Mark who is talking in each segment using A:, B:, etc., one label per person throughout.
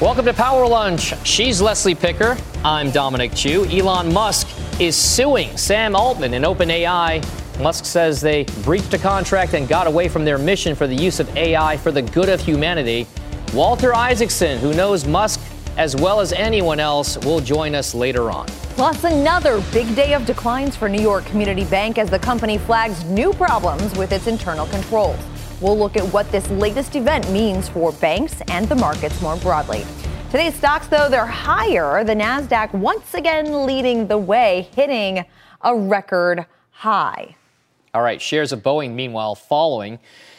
A: Welcome to Power Lunch. She's Leslie Picker. I'm Dominic Chu. Elon Musk is suing Sam Altman and OpenAI. Musk says they breached a contract and got away from their mission for the use of AI for the good of humanity. Walter Isaacson, who knows Musk as well as anyone else, will join us later on.
B: Plus, another big day of declines for New York Community Bank as the company flags new problems with its internal controls. We'll look at what this latest event means for banks and the markets more broadly. Today's stocks, though, they're higher. The NASDAQ once again leading the way, hitting a record high.
A: All right, shares of Boeing, meanwhile, following.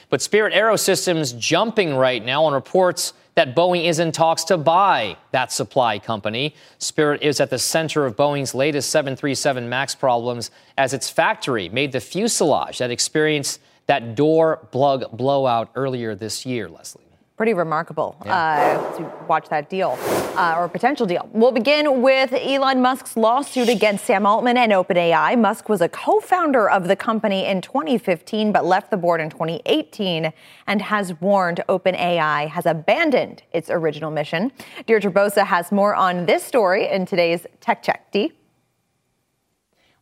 A: But Spirit Aerosystems jumping right now on reports that Boeing is in talks to buy that supply company. Spirit is at the center of Boeing's latest 737 MAX problems as its factory made the fuselage that experienced that door plug blowout earlier this year, Leslie.
B: Pretty remarkable yeah. uh, to watch that deal uh, or potential deal. We'll begin with Elon Musk's lawsuit against Sam Altman and OpenAI. Musk was a co founder of the company in 2015, but left the board in 2018 and has warned OpenAI has abandoned its original mission. Deirdre Bosa has more on this story in today's Tech Check. D.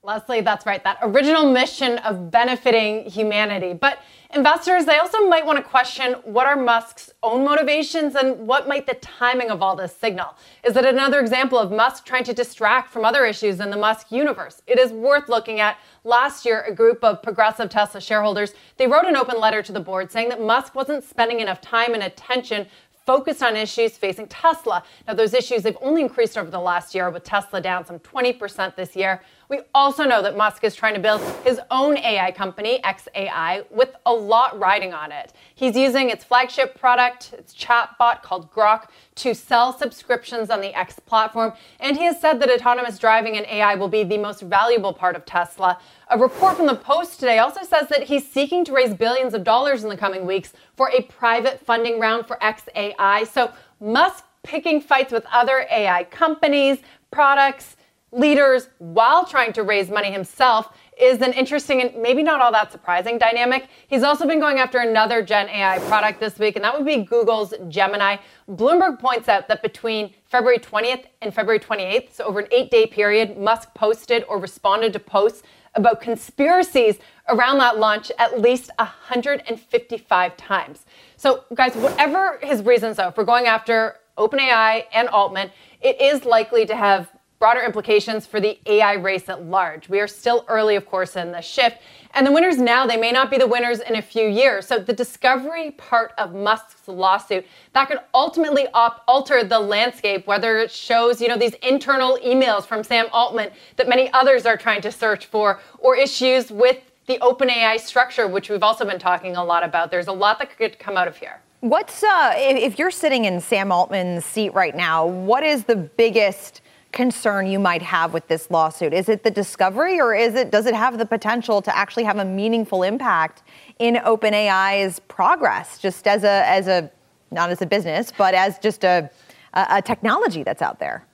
C: Leslie, that's right. That original mission of benefiting humanity. But investors, they also might want to question what are Musk's own motivations and what might the timing of all this signal? Is it another example of Musk trying to distract from other issues in the Musk universe? It is worth looking at. Last year, a group of progressive Tesla shareholders, they wrote an open letter to the board saying that Musk wasn't spending enough time and attention focused on issues facing Tesla. Now, those issues have only increased over the last year, with Tesla down some 20% this year. We also know that Musk is trying to build his own AI company, XAI, with a lot riding on it. He's using its flagship product, its chatbot called Grok, to sell subscriptions on the X platform. And he has said that autonomous driving and AI will be the most valuable part of Tesla. A report from the Post today also says that he's seeking to raise billions of dollars in the coming weeks for a private funding round for XAI. So Musk picking fights with other AI companies, products, leaders while trying to raise money himself is an interesting and maybe not all that surprising dynamic. He's also been going after another Gen AI product this week, and that would be Google's Gemini. Bloomberg points out that between February 20th and February 28th, so over an eight day period, Musk posted or responded to posts about conspiracies around that launch at least 155 times. So, guys, whatever his reasons are for going after OpenAI and Altman, it is likely to have broader implications for the AI race at large. We are still early, of course, in the shift. And the winners now, they may not be the winners in a few years. So the discovery part of Musk's lawsuit, that could ultimately op- alter the landscape, whether it shows, you know, these internal emails from Sam Altman that many others are trying to search for, or issues with the OpenAI structure, which we've also been talking a lot about. There's a lot that could come out of here.
B: What's, uh, if you're sitting in Sam Altman's seat right now, what is the biggest concern you might have with this lawsuit? Is it the discovery or is it does it have the potential to actually have a meaningful impact in OpenAI's progress just as a as a not as a business, but as just a a technology that's out there?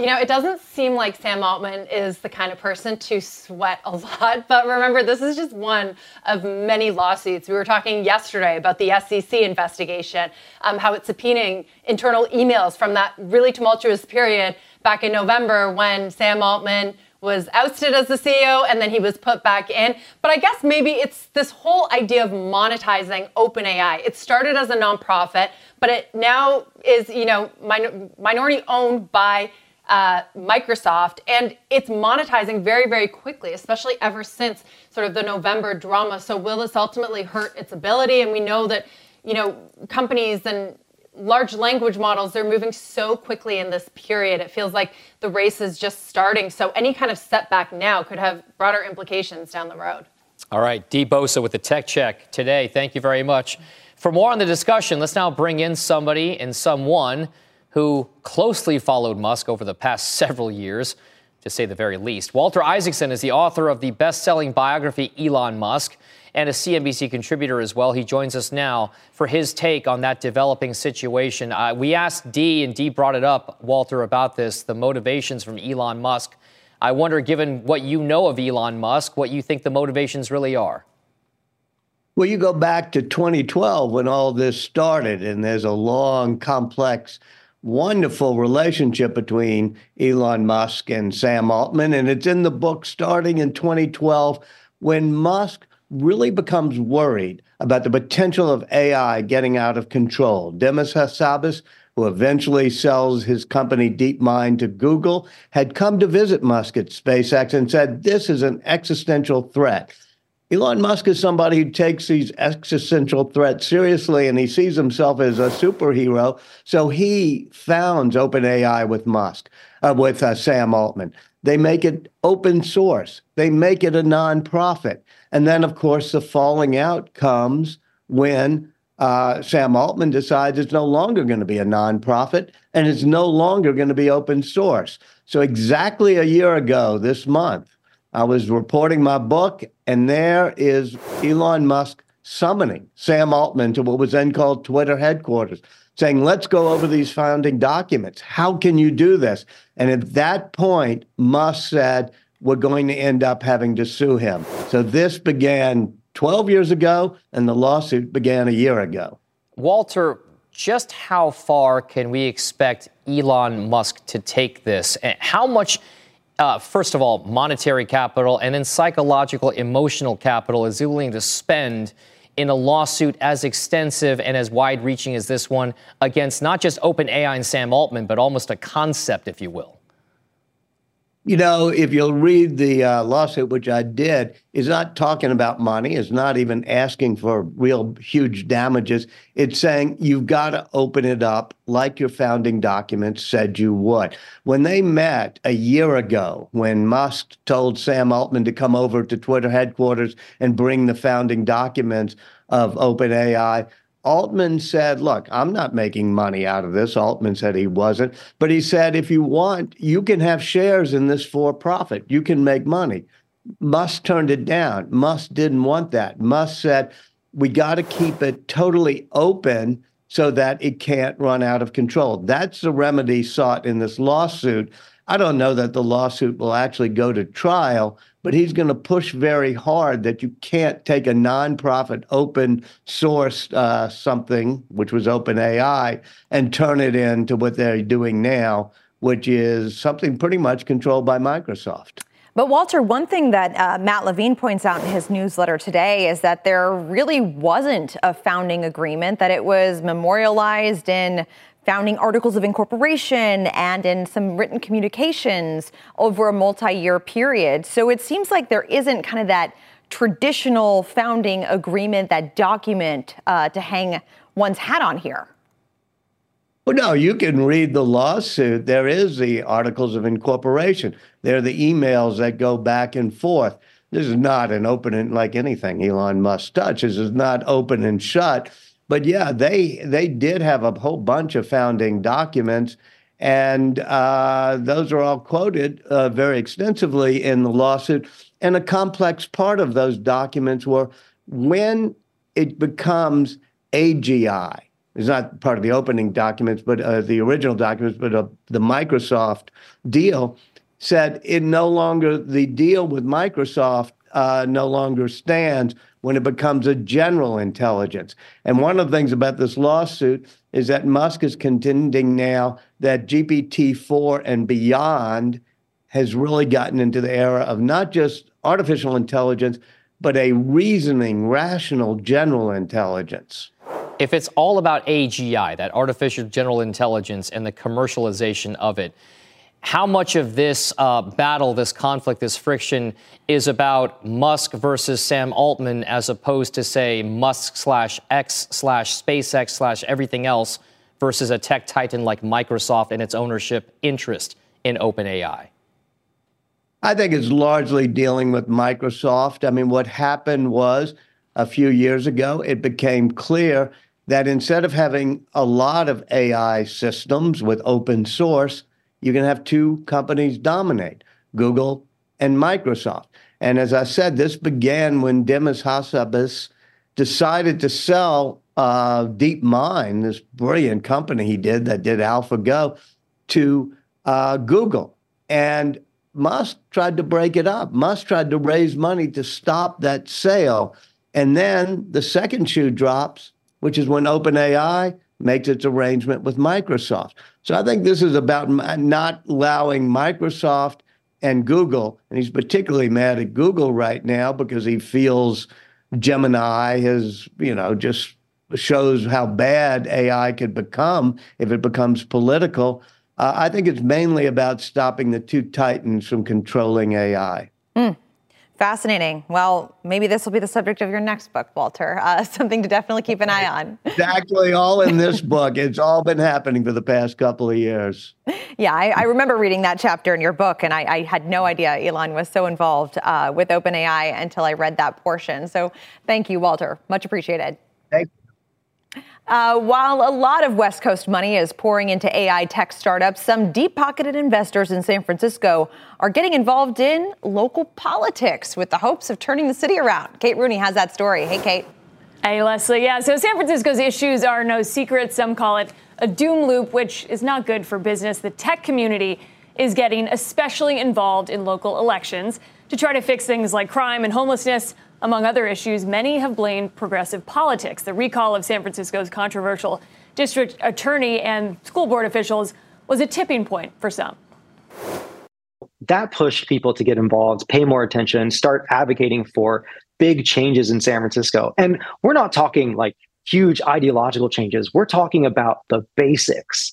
C: You know, it doesn't seem like Sam Altman is the kind of person to sweat a lot, but remember, this is just one of many lawsuits. We were talking yesterday about the SEC investigation, um, how it's subpoenaing internal emails from that really tumultuous period back in November when Sam Altman was ousted as the CEO and then he was put back in. But I guess maybe it's this whole idea of monetizing OpenAI. It started as a nonprofit, but it now is, you know, min- minority owned by uh, Microsoft, and it's monetizing very, very quickly, especially ever since sort of the November drama. So, will this ultimately hurt its ability? And we know that, you know, companies and large language models they're moving so quickly in this period it feels like the race is just starting so any kind of setback now could have broader implications down the road
A: All right, Dee Bosa with the tech check today. Thank you very much. For more on the discussion, let's now bring in somebody and someone who closely followed Musk over the past several years, to say the very least. Walter Isaacson is the author of the best selling biography, Elon Musk, and a CNBC contributor as well. He joins us now for his take on that developing situation. Uh, we asked Dee, and Dee brought it up, Walter, about this the motivations from Elon Musk. I wonder, given what you know of Elon Musk, what you think the motivations really are.
D: Well, you go back to 2012 when all this started, and there's a long, complex wonderful relationship between Elon Musk and Sam Altman. And it's in the book starting in 2012 when Musk really becomes worried about the potential of AI getting out of control. Demis Hassabis, who eventually sells his company DeepMind to Google, had come to visit Musk at SpaceX and said, This is an existential threat. Elon Musk is somebody who takes these existential threats seriously and he sees himself as a superhero. So he founds OpenAI with Musk, uh, with uh, Sam Altman. They make it open source, they make it a nonprofit. And then, of course, the falling out comes when uh, Sam Altman decides it's no longer going to be a nonprofit and it's no longer going to be open source. So, exactly a year ago this month, I was reporting my book, and there is Elon Musk summoning Sam Altman to what was then called Twitter headquarters, saying, Let's go over these founding documents. How can you do this? And at that point, Musk said, We're going to end up having to sue him. So this began 12 years ago, and the lawsuit began a year ago.
A: Walter, just how far can we expect Elon Musk to take this? How much? Uh, first of all, monetary capital and then psychological, emotional capital is willing to spend in a lawsuit as extensive and as wide reaching as this one against not just OpenAI and Sam Altman, but almost a concept, if you will?
D: You know, if you'll read the uh, lawsuit, which I did, is not talking about money. It's not even asking for real huge damages. It's saying you've got to open it up like your founding documents said you would. When they met a year ago, when Musk told Sam Altman to come over to Twitter headquarters and bring the founding documents of OpenAI, Altman said, Look, I'm not making money out of this. Altman said he wasn't. But he said, If you want, you can have shares in this for profit. You can make money. Musk turned it down. Musk didn't want that. Musk said, We got to keep it totally open so that it can't run out of control. That's the remedy sought in this lawsuit. I don't know that the lawsuit will actually go to trial, but he's going to push very hard that you can't take a nonprofit open source uh, something, which was OpenAI, and turn it into what they're doing now, which is something pretty much controlled by Microsoft.
B: But Walter, one thing that uh, Matt Levine points out in his newsletter today is that there really wasn't a founding agreement, that it was memorialized in founding articles of incorporation and in some written communications over a multi year period. So it seems like there isn't kind of that traditional founding agreement, that document uh, to hang one's hat on here.
D: Well, no, you can read the lawsuit. There is the articles of incorporation. There are the emails that go back and forth. This is not an open and like anything Elon Musk touches is not open and shut but yeah, they they did have a whole bunch of founding documents, and uh, those are all quoted uh, very extensively in the lawsuit. And a complex part of those documents were when it becomes AGI. It's not part of the opening documents, but uh, the original documents, but uh, the Microsoft deal said it no longer the deal with Microsoft uh, no longer stands when it becomes a general intelligence. And one of the things about this lawsuit is that Musk is contending now that GPT 4 and beyond has really gotten into the era of not just artificial intelligence, but a reasoning, rational general intelligence.
A: If it's all about AGI, that artificial general intelligence, and the commercialization of it, how much of this uh, battle, this conflict, this friction is about Musk versus Sam Altman as opposed to, say, Musk slash X slash SpaceX slash everything else versus a tech titan like Microsoft and its ownership interest in OpenAI?
D: I think it's largely dealing with Microsoft. I mean, what happened was a few years ago, it became clear that instead of having a lot of AI systems with open source, you can have two companies dominate Google and Microsoft. And as I said, this began when Demis Hassabis decided to sell uh, DeepMind, this brilliant company he did that did AlphaGo, to uh, Google. And Musk tried to break it up. Musk tried to raise money to stop that sale. And then the second shoe drops, which is when OpenAI makes its arrangement with Microsoft. So I think this is about not allowing Microsoft and Google, and he's particularly mad at Google right now because he feels Gemini has, you know, just shows how bad AI could become if it becomes political. Uh, I think it's mainly about stopping the two titans from controlling AI. Mm.
B: Fascinating. Well, maybe this will be the subject of your next book, Walter. Uh, something to definitely keep an eye on.
D: exactly. All in this book. It's all been happening for the past couple of years.
B: Yeah, I, I remember reading that chapter in your book, and I, I had no idea Elon was so involved uh, with OpenAI until I read that portion. So thank you, Walter. Much appreciated.
D: Thank.
B: Uh, while a lot of West Coast money is pouring into AI tech startups, some deep pocketed investors in San Francisco are getting involved in local politics with the hopes of turning the city around. Kate Rooney has that story. Hey, Kate.
E: Hey, Leslie. Yeah, so San Francisco's issues are no secret. Some call it a doom loop, which is not good for business. The tech community is getting especially involved in local elections to try to fix things like crime and homelessness. Among other issues, many have blamed progressive politics. The recall of San Francisco's controversial district attorney and school board officials was a tipping point for some.
F: That pushed people to get involved, pay more attention, start advocating for big changes in San Francisco. And we're not talking like huge ideological changes, we're talking about the basics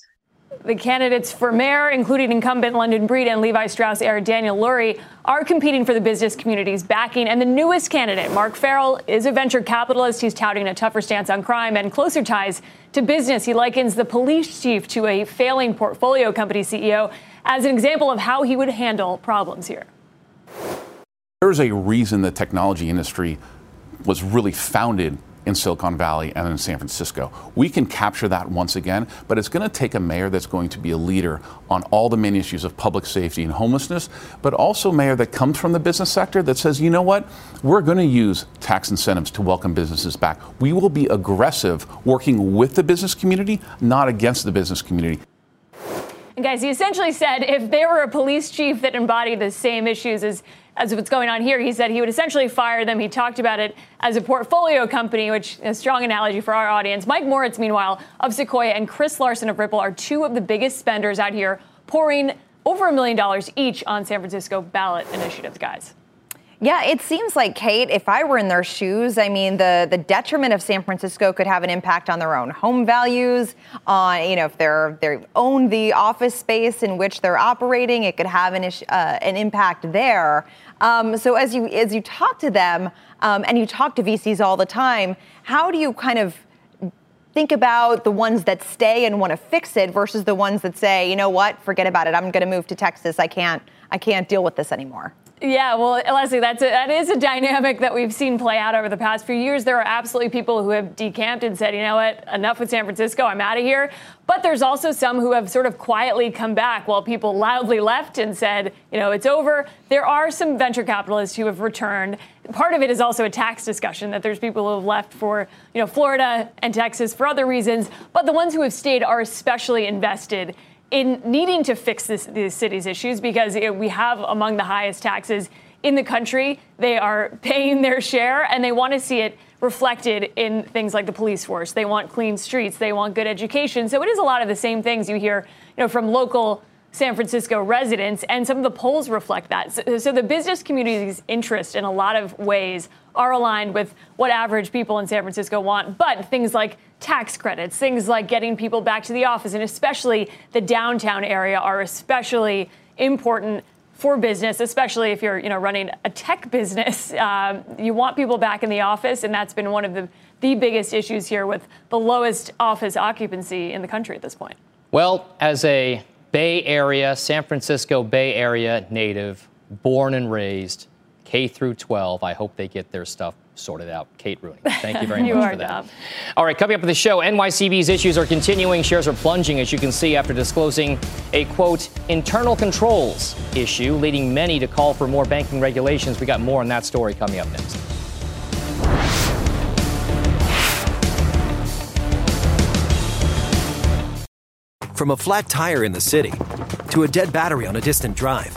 E: the candidates for mayor, including incumbent London Breed and Levi Strauss heir Daniel Lurie, are competing for the business community's backing. And the newest candidate, Mark Farrell, is a venture capitalist. He's touting a tougher stance on crime and closer ties to business. He likens the police chief to a failing portfolio company CEO as an example of how he would handle problems here.
G: There's a reason the technology industry was really founded in Silicon Valley and in San Francisco. We can capture that once again, but it's going to take a mayor that's going to be a leader on all the main issues of public safety and homelessness, but also a mayor that comes from the business sector that says, you know what, we're going to use tax incentives to welcome businesses back. We will be aggressive working with the business community, not against the business community.
E: And guys, he essentially said if there were a police chief that embodied the same issues as as what's going on here. He said he would essentially fire them. He talked about it as a portfolio company, which is a strong analogy for our audience. Mike Moritz, meanwhile, of Sequoia, and Chris Larsen of Ripple are two of the biggest spenders out here, pouring over a million dollars each on San Francisco ballot initiatives, guys.
B: Yeah, it seems like Kate. If I were in their shoes, I mean, the the detriment of San Francisco could have an impact on their own home values. On you know, if they're they own the office space in which they're operating, it could have an uh, an impact there. Um, so as you as you talk to them um, and you talk to VCs all the time, how do you kind of think about the ones that stay and want to fix it versus the ones that say, you know what, forget about it. I'm going to move to Texas. I can't I can't deal with this anymore.
E: Yeah, well, Leslie, that's a, that is a dynamic that we've seen play out over the past few years. There are absolutely people who have decamped and said, you know what, enough with San Francisco, I'm out of here. But there's also some who have sort of quietly come back while people loudly left and said, you know, it's over. There are some venture capitalists who have returned. Part of it is also a tax discussion that there's people who have left for, you know, Florida and Texas for other reasons. But the ones who have stayed are especially invested in needing to fix this, these cities' issues because it, we have among the highest taxes in the country. They are paying their share and they want to see it reflected in things like the police force. They want clean streets, they want good education. So it is a lot of the same things you hear, you know, from local San Francisco residents, and some of the polls reflect that. So, so, the business community's interest in a lot of ways are aligned with what average people in San Francisco want. But things like tax credits, things like getting people back to the office, and especially the downtown area are especially important for business, especially if you're you know running a tech business. Um, you want people back in the office, and that's been one of the the biggest issues here with the lowest office occupancy in the country at this point.
A: Well, as a Bay Area, San Francisco Bay Area native. born and raised, K through 12. I hope they get their stuff sorted out. Kate Rooney, thank you very
E: you
A: much for that. Dom. All right, coming up with the show, NYCB's issues are continuing. Shares are plunging, as you can see, after disclosing a quote internal controls issue, leading many to call for more banking regulations. We got more on that story coming up next.
H: From a flat tire in the city to a dead battery on a distant drive.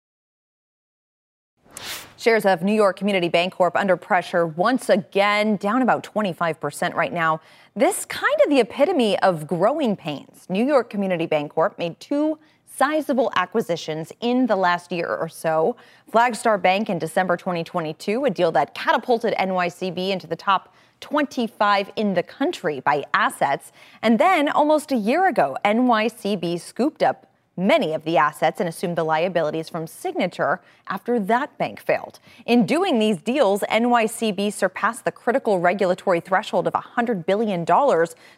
B: Shares of New York Community Bancorp under pressure once again, down about 25% right now. This kind of the epitome of growing pains. New York Community Bancorp made two sizable acquisitions in the last year or so. Flagstar Bank in December 2022, a deal that catapulted NYCB into the top 25 in the country by assets. And then almost a year ago, NYCB scooped up many of the assets and assumed the liabilities from Signature after that bank failed. In doing these deals, NYCB surpassed the critical regulatory threshold of $100 billion,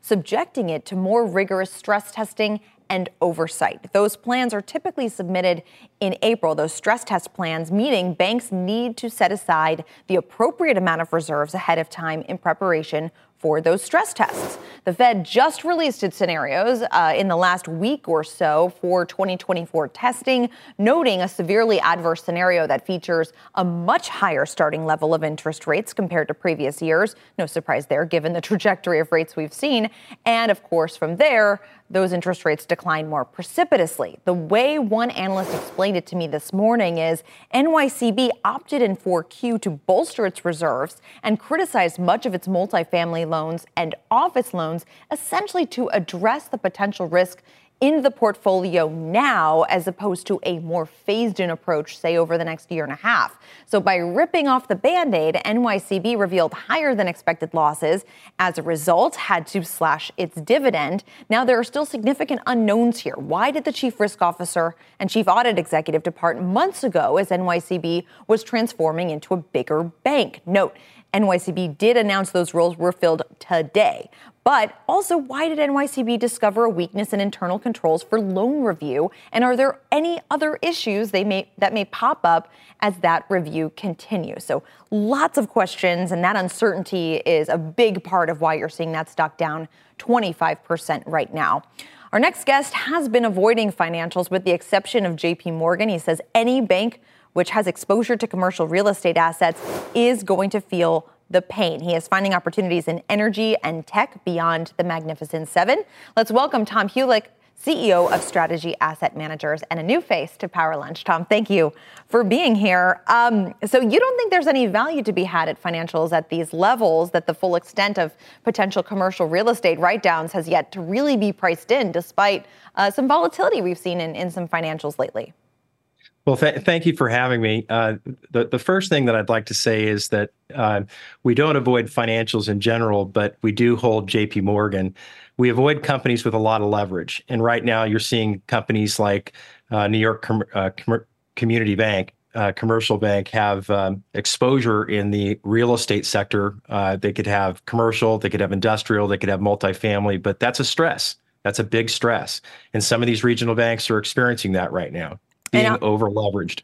B: subjecting it to more rigorous stress testing and oversight. Those plans are typically submitted in April, those stress test plans, meaning banks need to set aside the appropriate amount of reserves ahead of time in preparation for those stress tests. The Fed just released its scenarios uh, in the last week or so for 2024 testing, noting a severely adverse scenario that features a much higher starting level of interest rates compared to previous years. No surprise there, given the trajectory of rates we've seen. And of course, from there, those interest rates decline more precipitously. The way one analyst explained it to me this morning is NYCB opted in 4Q to bolster its reserves and criticized much of its multifamily loans and office loans essentially to address the potential risk in the portfolio now as opposed to a more phased in approach, say, over the next year and a half. So by ripping off the band aid, NYCB revealed higher than expected losses. As a result, had to slash its dividend. Now there are still significant unknowns here. Why did the chief risk officer and chief audit executive depart months ago as NYCB was transforming into a bigger bank? Note, NYCB did announce those roles were filled today. But also, why did NYCB discover a weakness in internal controls for loan review? And are there any other issues they may, that may pop up as that review continues? So, lots of questions, and that uncertainty is a big part of why you're seeing that stock down 25% right now. Our next guest has been avoiding financials with the exception of JP Morgan. He says any bank which has exposure to commercial real estate assets, is going to feel the pain. He is finding opportunities in energy and tech beyond the Magnificent Seven. Let's welcome Tom Hulick. CEO of Strategy Asset Managers and a new face to Power Lunch. Tom, thank you for being here. Um, so, you don't think there's any value to be had at financials at these levels, that the full extent of potential commercial real estate write downs has yet to really be priced in, despite uh, some volatility we've seen in, in some financials lately?
I: Well, th- thank you for having me. Uh, the the first thing that I'd like to say is that uh, we don't avoid financials in general, but we do hold J.P. Morgan. We avoid companies with a lot of leverage, and right now you're seeing companies like uh, New York Com- uh, Com- Community Bank, uh, Commercial Bank, have um, exposure in the real estate sector. Uh, they could have commercial, they could have industrial, they could have multifamily, but that's a stress. That's a big stress, and some of these regional banks are experiencing that right now being over leveraged.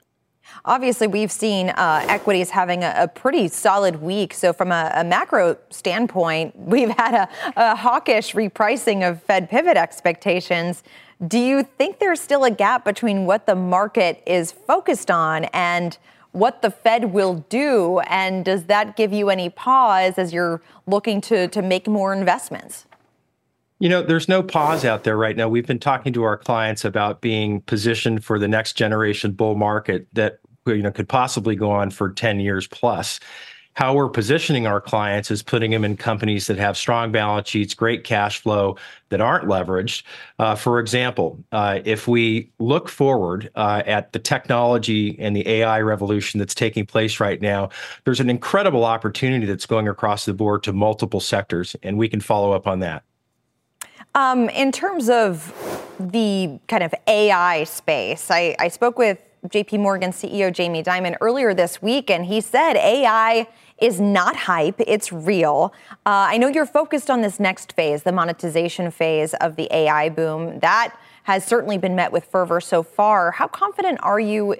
B: Obviously, we've seen uh, equities having a, a, pretty solid week. So, from a, a macro standpoint, we've had a, a, hawkish repricing of Fed pivot expectations. Do you think there's still a gap between what the market is focused on and what the Fed will do? And does that give you any pause as you're looking to, to make more investments?
I: You know, there's no pause out there right now. We've been talking to our clients about being positioned for the next generation bull market that you know could possibly go on for 10 years plus how we're positioning our clients is putting them in companies that have strong balance sheets, great cash flow, that aren't leveraged. Uh, for example, uh, if we look forward uh, at the technology and the AI revolution that's taking place right now, there's an incredible opportunity that's going across the board to multiple sectors, and we can follow up on that.
B: Um, in terms of the kind of AI space, I, I spoke with JP Morgan CEO Jamie Dimon earlier this week, and he said AI is not hype, it's real. Uh, I know you're focused on this next phase, the monetization phase of the AI boom. That has certainly been met with fervor so far. How confident are you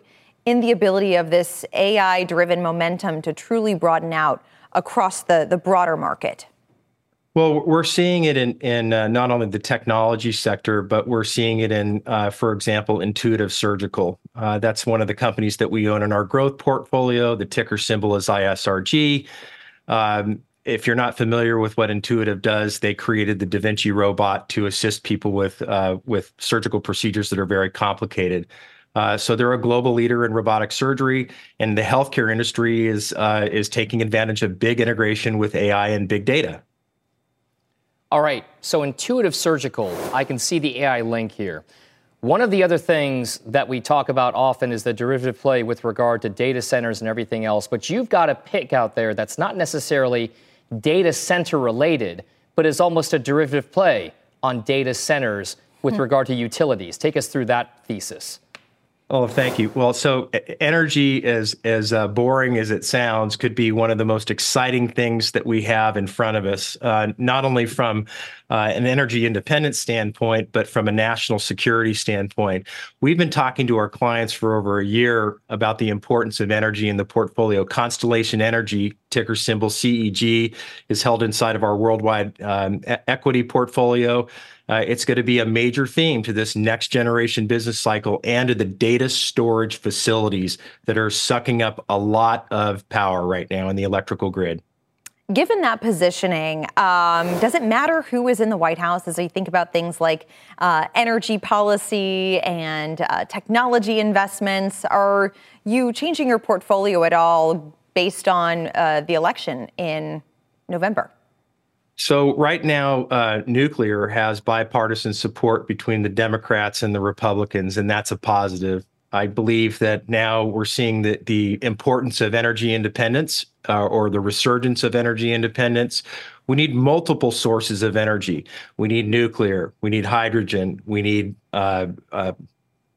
B: in the ability of this AI driven momentum to truly broaden out across the, the broader market?
I: Well, we're seeing it in in uh, not only the technology sector, but we're seeing it in, uh, for example, Intuitive Surgical. Uh, that's one of the companies that we own in our growth portfolio. The ticker symbol is ISRG. Um, if you're not familiar with what Intuitive does, they created the Da Vinci robot to assist people with uh, with surgical procedures that are very complicated. Uh, so they're a global leader in robotic surgery, and the healthcare industry is uh, is taking advantage of big integration with AI and big data.
A: All right, so intuitive surgical, I can see the AI link here. One of the other things that we talk about often is the derivative play with regard to data centers and everything else, but you've got a pick out there that's not necessarily data center related, but is almost a derivative play on data centers with hmm. regard to utilities. Take us through that thesis.
I: Oh, thank you. Well, so energy, as as uh, boring as it sounds, could be one of the most exciting things that we have in front of us. Uh, not only from uh, an energy independence standpoint, but from a national security standpoint. We've been talking to our clients for over a year about the importance of energy in the portfolio. Constellation Energy, ticker symbol CEG, is held inside of our worldwide um, equity portfolio. Uh, it's going to be a major theme to this next generation business cycle and to the data storage facilities that are sucking up a lot of power right now in the electrical grid.
B: Given that positioning, um, does it matter who is in the White House as we think about things like uh, energy policy and uh, technology investments? Are you changing your portfolio at all based on uh, the election in November?
I: So right now, uh, nuclear has bipartisan support between the Democrats and the Republicans, and that's a positive. I believe that now we're seeing the, the importance of energy independence uh, or the resurgence of energy independence. We need multiple sources of energy. We need nuclear. We need hydrogen. We need uh,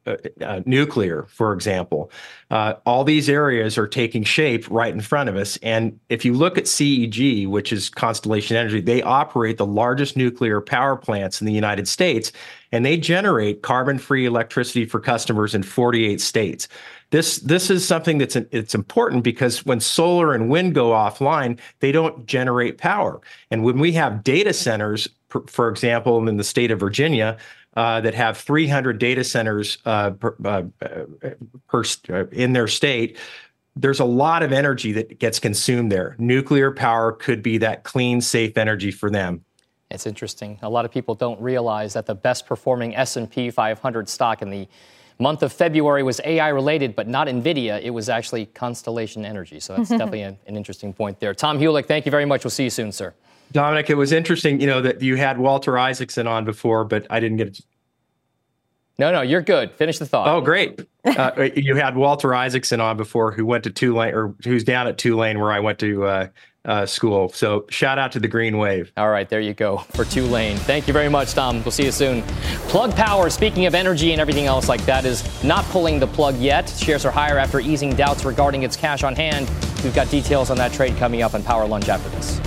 I: uh uh, nuclear, for example. Uh, all these areas are taking shape right in front of us. And if you look at CEG, which is Constellation Energy, they operate the largest nuclear power plants in the United States, and they generate carbon-free electricity for customers in 48 states. This this is something that's it's important because when solar and wind go offline, they don't generate power. And when we have data centers, for example, in the state of Virginia, uh, that have 300 data centers uh, per, uh, per, uh, in their state, there's a lot of energy that gets consumed there. Nuclear power could be that clean, safe energy for them.
A: It's interesting. A lot of people don't realize that the best performing S&P 500 stock in the month of February was AI related, but not NVIDIA. It was actually Constellation Energy. So that's definitely an, an interesting point there. Tom Hulick, thank you very much. We'll see you soon, sir.
I: Dominic, it was interesting, you know, that you had Walter Isaacson on before, but I didn't get it.
A: No, no, you're good. Finish the thought.
I: Oh, great. Uh, you had Walter Isaacson on before, who went to Tulane, or who's down at Tulane, where I went to uh, uh, school. So shout out to the Green Wave.
A: All right, there you go for Tulane. Thank you very much, Tom. We'll see you soon. Plug Power, speaking of energy and everything else like that, is not pulling the plug yet. Shares are higher after easing doubts regarding its cash on hand. We've got details on that trade coming up on Power Lunch after this.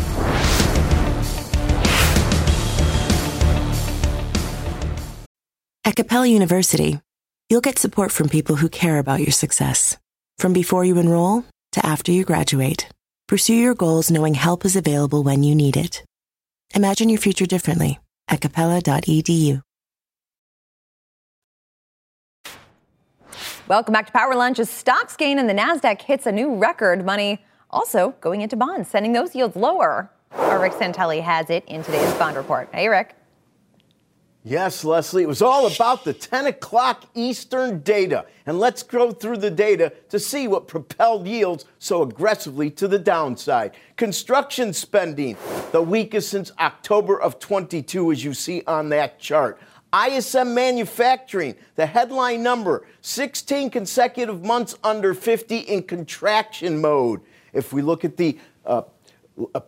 J: At Capella University, you'll get support from people who care about your success. From before you enroll to after you graduate, pursue your goals knowing help is available when you need it. Imagine your future differently at capella.edu.
B: Welcome back to Power Lunch. As stocks gain and the NASDAQ hits a new record, money also going into bonds, sending those yields lower. Our Rick Santelli has it in today's bond report. Hey, Rick.
K: Yes, Leslie, it was all about the 10 o'clock Eastern data. And let's go through the data to see what propelled yields so aggressively to the downside. Construction spending, the weakest since October of 22, as you see on that chart. ISM manufacturing, the headline number 16 consecutive months under 50 in contraction mode. If we look at the uh,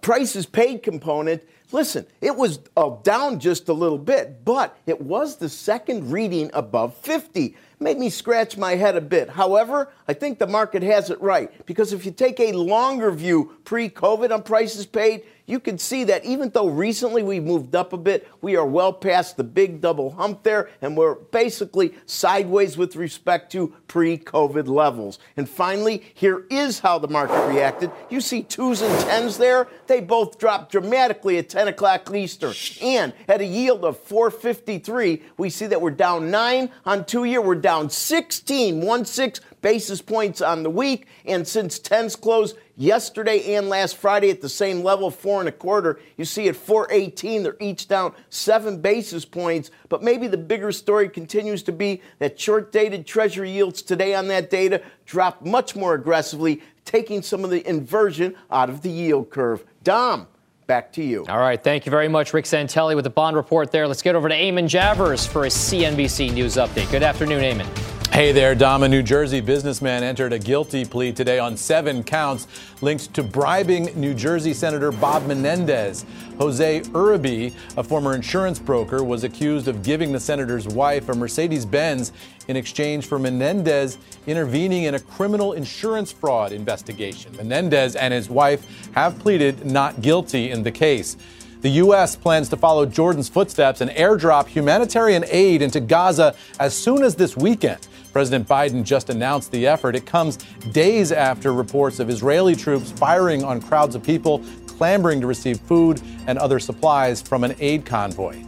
K: prices paid component, Listen, it was uh, down just a little bit, but it was the second reading above 50 made me scratch my head a bit. However, I think the market has it right because if you take a longer view pre COVID on prices paid, you can see that even though recently we've moved up a bit, we are well past the big double hump there, and we're basically sideways with respect to pre COVID levels. And finally, here is how the market reacted. You see twos and tens there, they both dropped dramatically at 10 o'clock Eastern. And at a yield of 453, we see that we're down nine on two year, we're down 16, one six basis points on the week. And since 10s closed yesterday and last Friday at the same level, four and a quarter, you see at 418, they're each down seven basis points. But maybe the bigger story continues to be that short dated treasury yields today on that data dropped much more aggressively, taking some of the inversion out of the yield curve. Dom. Back to you.
A: All right. Thank you very much, Rick Santelli, with the bond report there. Let's get over to Eamon Javers for a CNBC News update. Good afternoon, Eamon.
L: Hey there, Dom. A New Jersey businessman entered a guilty plea today on seven counts linked to bribing New Jersey Senator Bob Menendez. Jose Uribe, a former insurance broker, was accused of giving the senator's wife a Mercedes Benz in exchange for Menendez intervening in a criminal insurance fraud investigation. Menendez and his wife have pleaded not guilty in the case. The U.S. plans to follow Jordan's footsteps and airdrop humanitarian aid into Gaza as soon as this weekend. President Biden just announced the effort. It comes days after reports of Israeli troops firing on crowds of people clamoring to receive food and other supplies from an aid convoy.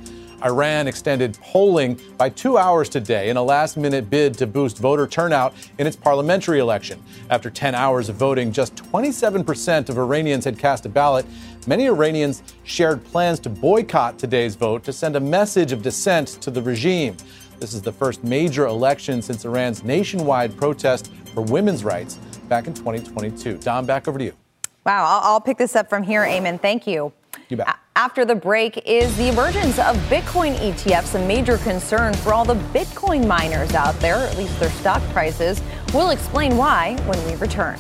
L: Iran extended polling by two hours today in a last minute bid to boost voter turnout in its parliamentary election. After 10 hours of voting, just 27% of Iranians had cast a ballot. Many Iranians shared plans to boycott today's vote to send a message of dissent to the regime. This is the first major election since Iran's nationwide protest for women's rights back in 2022. Dom, back over to you.
B: Wow, I'll, I'll pick this up from here, Eamon. Thank you.
L: You bet.
B: After the break, is the emergence of Bitcoin ETFs a major concern for all the Bitcoin miners out there, at least their stock prices? We'll explain why when we return.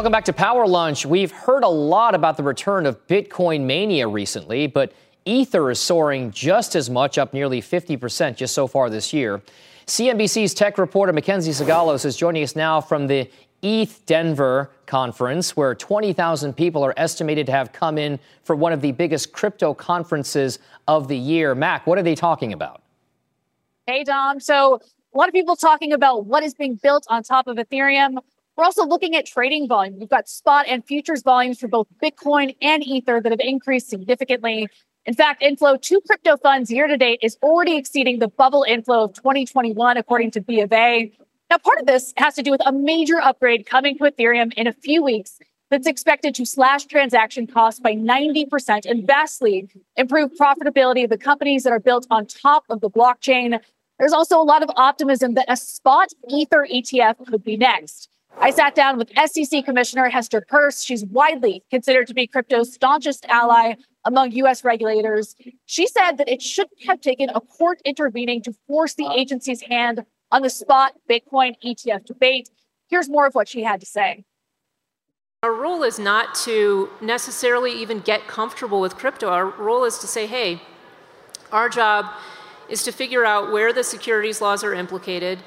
A: Welcome back to Power Lunch. We've heard a lot about the return of Bitcoin mania recently, but Ether is soaring just as much, up nearly 50% just so far this year. CNBC's tech reporter Mackenzie Sigalos is joining us now from the ETH Denver conference, where 20,000 people are estimated to have come in for one of the biggest crypto conferences of the year. Mac, what are they talking about?
M: Hey, Dom. So, a lot of people talking about what is being built on top of Ethereum. We're also looking at trading volume. We've got spot and futures volumes for both Bitcoin and Ether that have increased significantly. In fact, inflow to crypto funds year to date is already exceeding the bubble inflow of 2021, according to B of A. Now, part of this has to do with a major upgrade coming to Ethereum in a few weeks that's expected to slash transaction costs by 90% and vastly improve profitability of the companies that are built on top of the blockchain. There's also a lot of optimism that a spot Ether ETF could be next. I sat down with SEC Commissioner Hester Peirce. She's widely considered to be crypto's staunchest ally among US regulators. She said that it shouldn't have taken a court intervening to force the agency's hand on the spot Bitcoin ETF debate. Here's more of what she had to say.
N: Our role is not to necessarily even get comfortable with crypto. Our role is to say, hey, our job is to figure out where the securities laws are implicated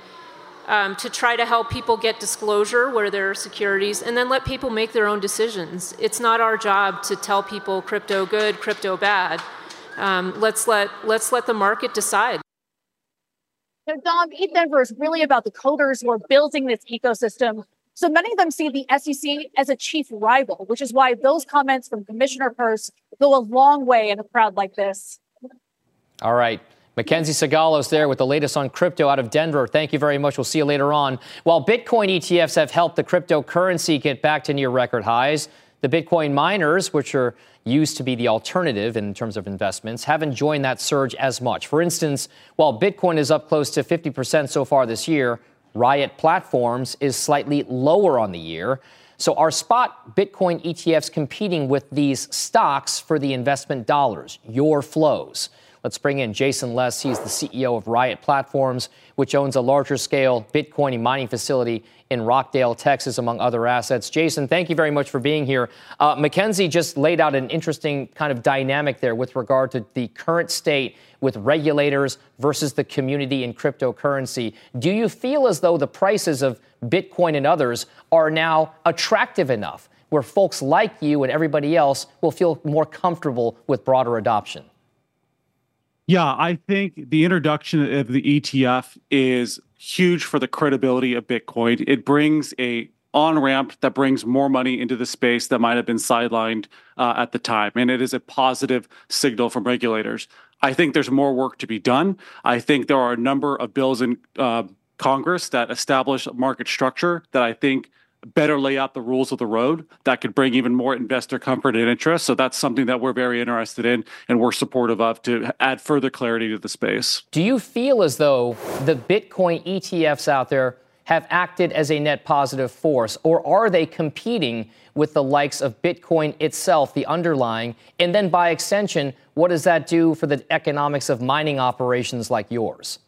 N: um, to try to help people get disclosure where there are securities and then let people make their own decisions. It's not our job to tell people crypto good, crypto bad. Um, let's, let, let's let the market decide.
M: So, Dom, ETH Denver is really about the coders who are building this ecosystem. So many of them see the SEC as a chief rival, which is why those comments from Commissioner Peirce go a long way in a crowd like this.
A: All right. Mackenzie Sigalos there with the latest on crypto out of Denver. Thank you very much. We'll see you later on. While Bitcoin ETFs have helped the cryptocurrency get back to near record highs, the Bitcoin miners, which are used to be the alternative in terms of investments, haven't joined that surge as much. For instance, while Bitcoin is up close to 50% so far this year, Riot Platforms is slightly lower on the year. So are spot Bitcoin ETFs competing with these stocks for the investment dollars, your flows? Let's bring in Jason Les. He's the CEO of Riot Platforms, which owns a larger scale Bitcoin mining facility in Rockdale, Texas, among other assets. Jason, thank you very much for being here. Uh, Mackenzie just laid out an interesting kind of dynamic there with regard to the current state with regulators versus the community in cryptocurrency. Do you feel as though the prices of Bitcoin and others are now attractive enough where folks like you and everybody else will feel more comfortable with broader adoption?
O: Yeah, I think the introduction of the ETF is huge for the credibility of Bitcoin. It brings a on ramp that brings more money into the space that might have been sidelined uh, at the time, and it is a positive signal from regulators. I think there's more work to be done. I think there are a number of bills in uh, Congress that establish market structure that I think better lay out the rules of the road that could bring even more investor comfort and interest. So that's something that we're very interested in and we're supportive of to add further clarity to the space.
A: Do you feel as though the Bitcoin ETFs out there have acted as a net positive force, or are they competing with the likes of Bitcoin itself, the underlying? And then by extension, what does that do for the economics of mining operations like yours?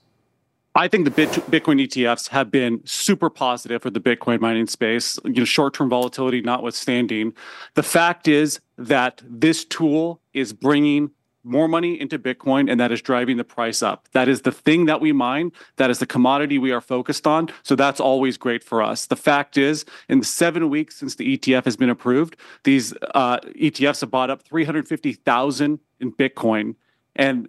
O: I think the Bitcoin ETFs have been super positive for the Bitcoin mining space, you know, short-term volatility notwithstanding. The fact is that this tool is bringing more money into Bitcoin and that is driving the price up. That is the thing that we mine. That is the commodity we are focused on. So that's always great for us. The fact is, in the seven weeks since the ETF has been approved, these uh, ETFs have bought up 350,000 in Bitcoin. And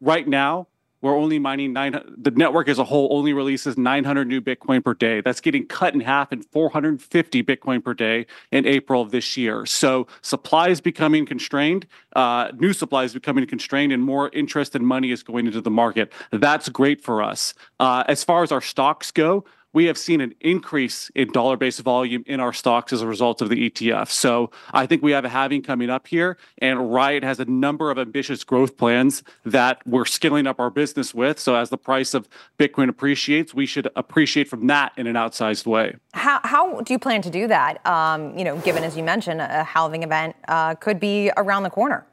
O: right now, we're only mining nine. The network as a whole only releases 900 new Bitcoin per day. That's getting cut in half in 450 Bitcoin per day in April of this year. So supply is becoming constrained. Uh, new supply is becoming constrained, and more interest and money is going into the market. That's great for us. Uh, as far as our stocks go, we have seen an increase in dollar based volume in our stocks as a result of the ETF. So I think we have a halving coming up here, and Riot has a number of ambitious growth plans that we're scaling up our business with. So as the price of Bitcoin appreciates, we should appreciate from that in an outsized way.
B: How, how do you plan to do that? Um, you know, given as you mentioned, a halving event uh, could be around the corner.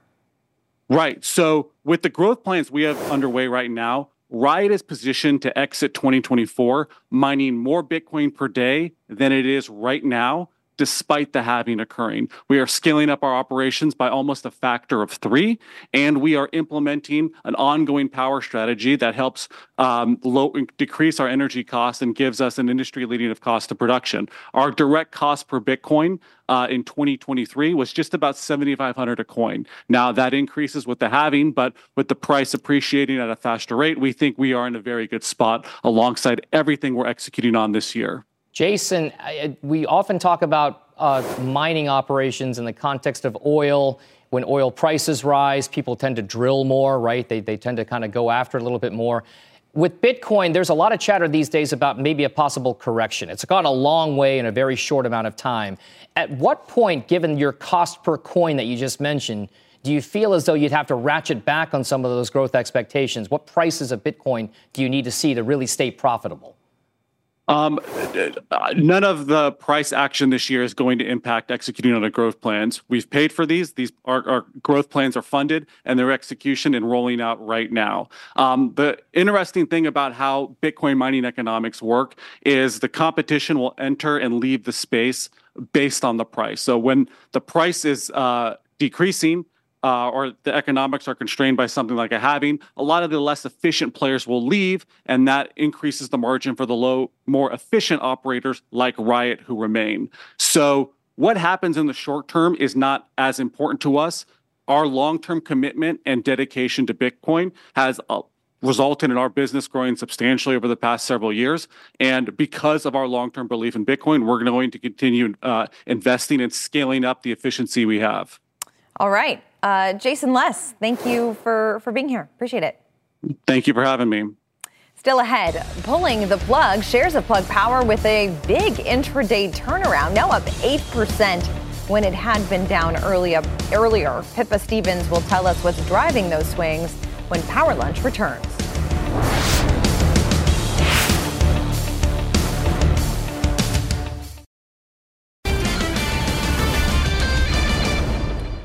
O: Right. So with the growth plans we have underway right now, Riot is positioned to exit 2024 mining more Bitcoin per day than it is right now, despite the halving occurring. We are scaling up our operations by almost a factor of three, and we are implementing an ongoing power strategy that helps um, low, decrease our energy costs and gives us an industry leading of cost of production. Our direct cost per Bitcoin uh, in 2023 was just about 7,500 a coin. Now that increases with the halving, but with the price appreciating at a faster rate, we think we are in a very good spot alongside everything we're executing on this year.
A: Jason, we often talk about uh, mining operations in the context of oil. When oil prices rise, people tend to drill more, right? They, they tend to kind of go after it a little bit more. With Bitcoin, there's a lot of chatter these days about maybe a possible correction. It's gone a long way in a very short amount of time. At what point, given your cost per coin that you just mentioned, do you feel as though you'd have to ratchet back on some of those growth expectations? What prices of Bitcoin do you need to see to really stay profitable?
O: Um, none of the price action this year is going to impact executing on the growth plans. We've paid for these. These our, our growth plans are funded and their execution and rolling out right now. Um, the interesting thing about how Bitcoin mining economics work is the competition will enter and leave the space based on the price. So when the price is uh, decreasing, uh, or the economics are constrained by something like a halving, a lot of the less efficient players will leave, and that increases the margin for the low, more efficient operators like Riot who remain. So, what happens in the short term is not as important to us. Our long term commitment and dedication to Bitcoin has a resulted in our business growing substantially over the past several years. And because of our long-term belief in Bitcoin, we're going to continue uh, investing and scaling up the efficiency we have.
B: All right. Uh, Jason Les, thank you for, for being here. Appreciate it.
O: Thank you for having me.
B: Still ahead, pulling the plug, shares of Plug Power with a big intraday turnaround, now up 8% when it had been down earlier. earlier. Pippa Stevens will tell us what's driving those swings when Power Lunch returns.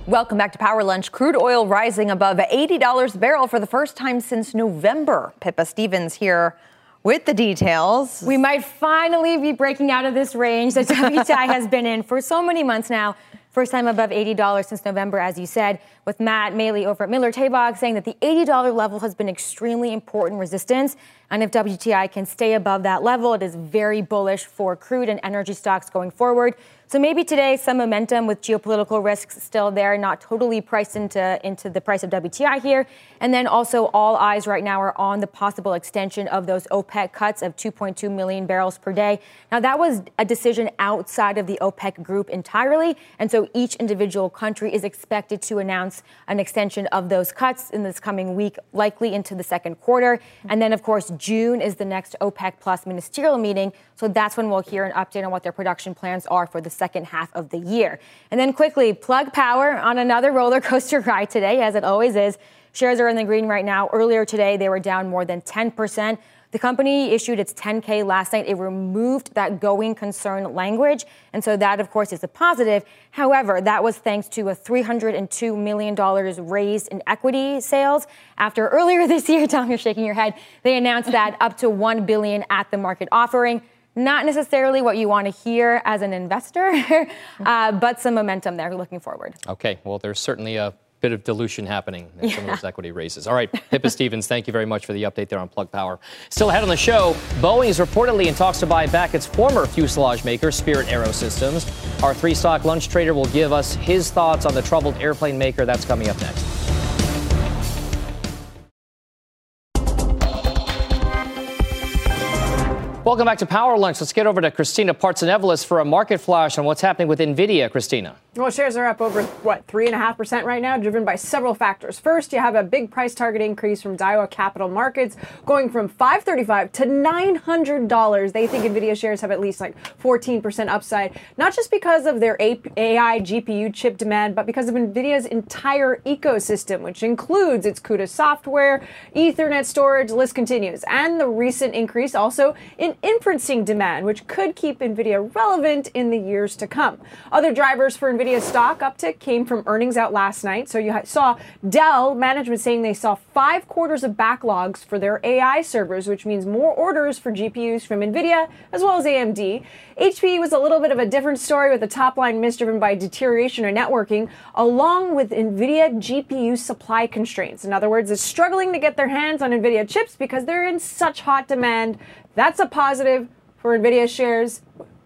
B: Welcome back to Power Lunch. Crude oil rising above $80 a barrel for the first time since November. Pippa Stevens here with the details.
P: We might finally be breaking out of this range that WTI has been in for so many months now. First time above $80 since November, as you said, with Matt Maley over at Miller Tabak saying that the $80 level has been extremely important resistance. And if WTI can stay above that level, it is very bullish for crude and energy stocks going forward. So maybe today some momentum with geopolitical risks still there, not totally priced into, into the price of WTI here. And then also all eyes right now are on the possible extension of those OPEC cuts of 2.2 million barrels per day. Now that was a decision outside of the OPEC group entirely. And so each individual country is expected to announce an extension of those cuts in this coming week, likely into the second quarter. And then of course, June is the next OPEC plus ministerial meeting. So that's when we'll hear an update on what their production plans are for the second half of the year. And then quickly, Plug Power on another roller coaster ride today, as it always is. Shares are in the green right now. Earlier today, they were down more than 10%. The company issued its 10K last night. It removed that going concern language. And so that, of course, is a positive. However, that was thanks to a $302 million raised in equity sales. After earlier this year, Tom, you're shaking your head, they announced that up to 1 billion at the market offering. Not necessarily what you want to hear as an investor, uh, but some momentum there looking forward.
A: Okay, well, there's certainly a bit of dilution happening in yeah. some of those equity raises. All right, Pippa Stevens, thank you very much for the update there on Plug Power. Still ahead on the show, Boeing is reportedly in talks to buy back its former fuselage maker, Spirit AeroSystems. Our three stock lunch trader will give us his thoughts on the troubled airplane maker. That's coming up next. Welcome back to Power Lunch. Let's get over to Christina Partsinevelos for a market flash on what's happening with NVIDIA. Christina.
Q: Well, shares are up over, what, 3.5% right now, driven by several factors. First, you have a big price target increase from Daiwa Capital Markets, going from 535 to $900. They think NVIDIA shares have at least like 14% upside, not just because of their AI GPU chip demand, but because of NVIDIA's entire ecosystem, which includes its CUDA software, Ethernet storage, list continues, and the recent increase also in inferencing demand, which could keep NVIDIA relevant in the years to come. Other drivers for NVIDIA stock uptick came from earnings out last night. So you saw Dell management saying they saw five quarters of backlogs for their AI servers, which means more orders for GPUs from NVIDIA as well as AMD. HP was a little bit of a different story with the top line miss driven by deterioration in networking, along with NVIDIA GPU supply constraints. In other words, it's struggling to get their hands on NVIDIA chips because they're in such hot demand. That's a positive for NVIDIA shares.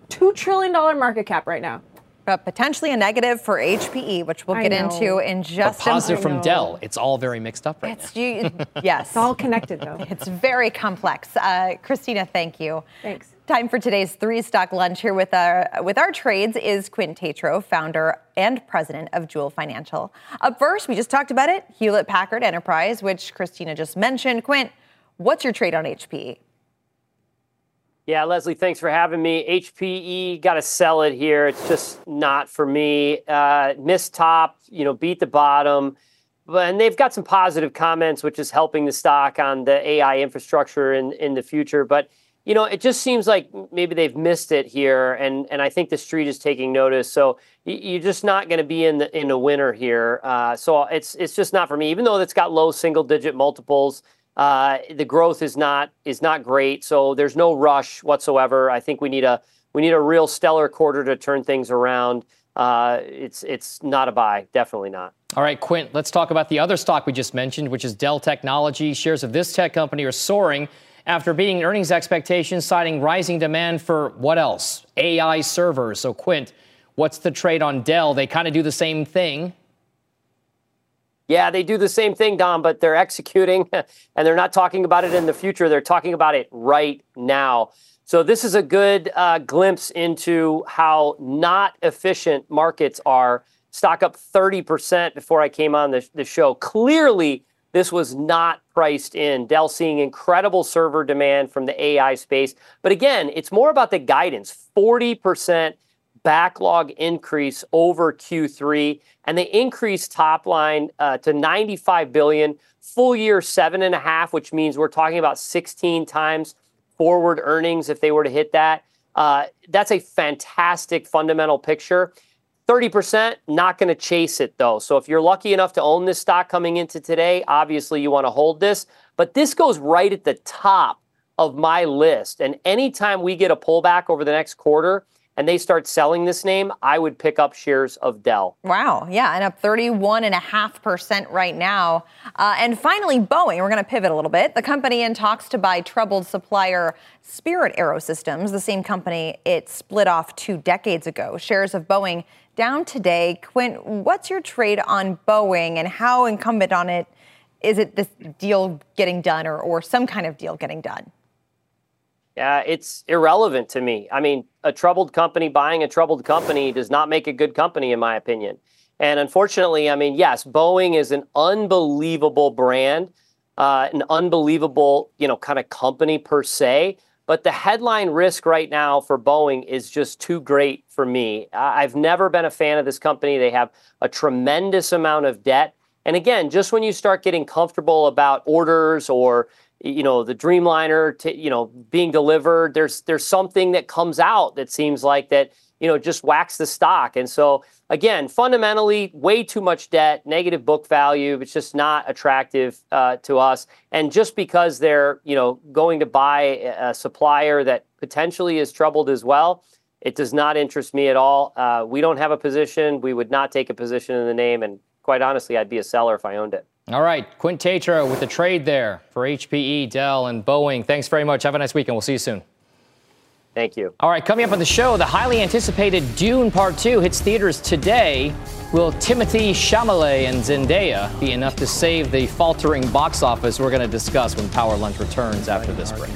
Q: $2 trillion market cap right now
B: but potentially a negative for HPE, which we'll get into in just
A: a positive a from Dell. It's all very mixed up right
B: it's, now. You, yes,
Q: it's all connected though.
B: It's very complex. Uh, Christina, thank you.
Q: Thanks.
B: Time for today's three stock lunch here with our with our trades is Quint Tatro, founder and president of Joule Financial. Up first, we just talked about it, Hewlett Packard Enterprise, which Christina just mentioned. Quint, what's your trade on HPE?
R: Yeah, Leslie, thanks for having me. HPE, got to sell it here. It's just not for me. Uh, missed top, you know, beat the bottom. But, and they've got some positive comments, which is helping the stock on the AI infrastructure in, in the future. But, you know, it just seems like maybe they've missed it here. And, and I think the street is taking notice. So you're just not going to be in the in a winner here. Uh, so it's it's just not for me, even though it's got low single digit multiples. Uh, the growth is not is not great, so there's no rush whatsoever. I think we need a we need a real stellar quarter to turn things around. Uh, it's it's not a buy, definitely not.
A: All right, Quint, let's talk about the other stock we just mentioned, which is Dell Technology. Shares of this tech company are soaring after beating earnings expectations, citing rising demand for what else? AI servers. So, Quint, what's the trade on Dell? They kind of do the same thing.
R: Yeah, they do the same thing, Dom, but they're executing and they're not talking about it in the future. They're talking about it right now. So, this is a good uh, glimpse into how not efficient markets are. Stock up 30% before I came on the, the show. Clearly, this was not priced in. Dell seeing incredible server demand from the AI space. But again, it's more about the guidance 40% backlog increase over Q3, and they increased top line uh, to 95 billion, full year seven and a half, which means we're talking about 16 times forward earnings if they were to hit that. Uh, that's a fantastic fundamental picture. 30%, not going to chase it though. So if you're lucky enough to own this stock coming into today, obviously you want to hold this. But this goes right at the top of my list. And anytime we get a pullback over the next quarter, and they start selling this name, I would pick up shares of Dell.
B: Wow. Yeah. And up 31.5% right now. Uh, and finally, Boeing. We're going to pivot a little bit. The company in talks to buy troubled supplier Spirit Aerosystems, the same company it split off two decades ago. Shares of Boeing down today. Quint, what's your trade on Boeing and how incumbent on it is it this deal getting done or, or some kind of deal getting done?
R: Yeah, it's irrelevant to me. I mean, a troubled company buying a troubled company does not make a good company, in my opinion. And unfortunately, I mean, yes, Boeing is an unbelievable brand, uh, an unbelievable, you know, kind of company per se. But the headline risk right now for Boeing is just too great for me. I've never been a fan of this company. They have a tremendous amount of debt. And again, just when you start getting comfortable about orders or you know the Dreamliner, to, you know, being delivered. There's there's something that comes out that seems like that you know just whacks the stock. And so again, fundamentally, way too much debt, negative book value. It's just not attractive uh, to us. And just because they're you know going to buy a supplier that potentially is troubled as well. It does not interest me at all. Uh, we don't have a position. We would not take a position in the name. And quite honestly, I'd be a seller if I owned it.
A: All right, Quint Tatro with the trade there for HPE, Dell, and Boeing. Thanks very much. Have a nice weekend. We'll see you soon.
R: Thank you.
A: All right, coming up on the show, the highly anticipated Dune Part 2 hits theaters today. Will Timothée Chalamet and Zendaya be enough to save the faltering box office? We're going to discuss when Power Lunch returns after this break.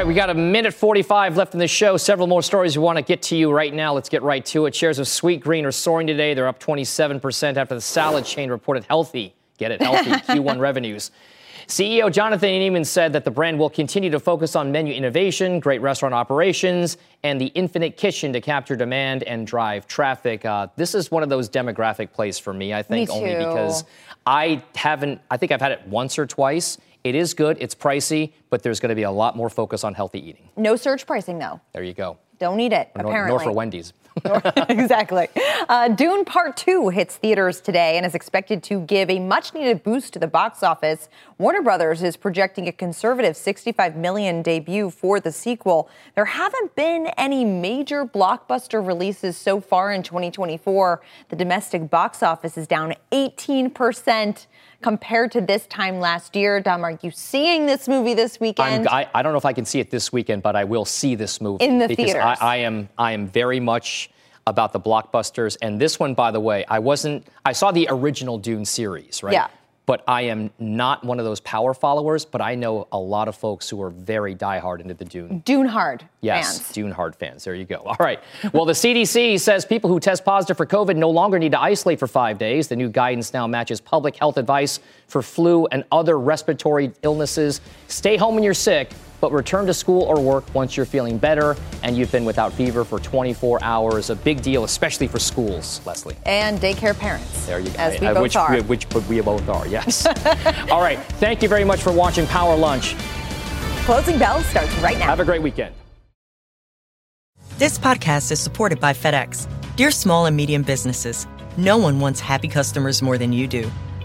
A: Right, we got a minute 45 left in the show. Several more stories we want to get to you right now. Let's get right to it. Shares of Sweetgreen are soaring today. They're up 27% after the salad chain reported healthy, get it, healthy Q1 revenues. CEO Jonathan Neman said that the brand will continue to focus on menu innovation, great restaurant operations, and the infinite kitchen to capture demand and drive traffic. Uh, this is one of those demographic plays for me, I think,
B: me
A: only because I haven't, I think I've had it once or twice. It is good, it's pricey, but there's going to be a lot more focus on healthy eating.
B: No surge pricing, though.
A: There you go.
B: Don't eat it,
A: Nor,
B: apparently.
A: nor for Wendy's.
B: exactly. Uh, Dune Part 2 hits theaters today and is expected to give a much needed boost to the box office. Warner Brothers is projecting a conservative 65 million debut for the sequel. There haven't been any major blockbuster releases so far in 2024. The domestic box office is down 18% compared to this time last year. Dom, are you seeing this movie this weekend?
A: I'm, I, I don't know if I can see it this weekend, but I will see this movie
B: In the
A: because
B: theaters.
A: I, I am I am very much about the blockbusters. And this one, by the way, I wasn't. I saw the original Dune series, right?
B: Yeah.
A: But I am not one of those power followers. But I know a lot of folks who are very diehard into the Dune.
B: Dune Hard
A: Yes,
B: fans.
A: Dune hard fans. There you go. All right. Well, the CDC says people who test positive for COVID no longer need to isolate for five days. The new guidance now matches public health advice for flu and other respiratory illnesses. Stay home when you're sick, but return to school or work once you're feeling better and you've been without fever for 24 hours. A big deal, especially for schools, Leslie.
B: And daycare parents.
A: There you go.
B: As we
A: Uh,
B: both
A: which,
B: are.
A: which we both are, yes. All right. Thank you very much for watching Power Lunch.
B: Closing bell starts right now.
A: Have a great weekend.
S: This podcast is supported by FedEx. Dear small and medium businesses, no one wants happy customers more than you do.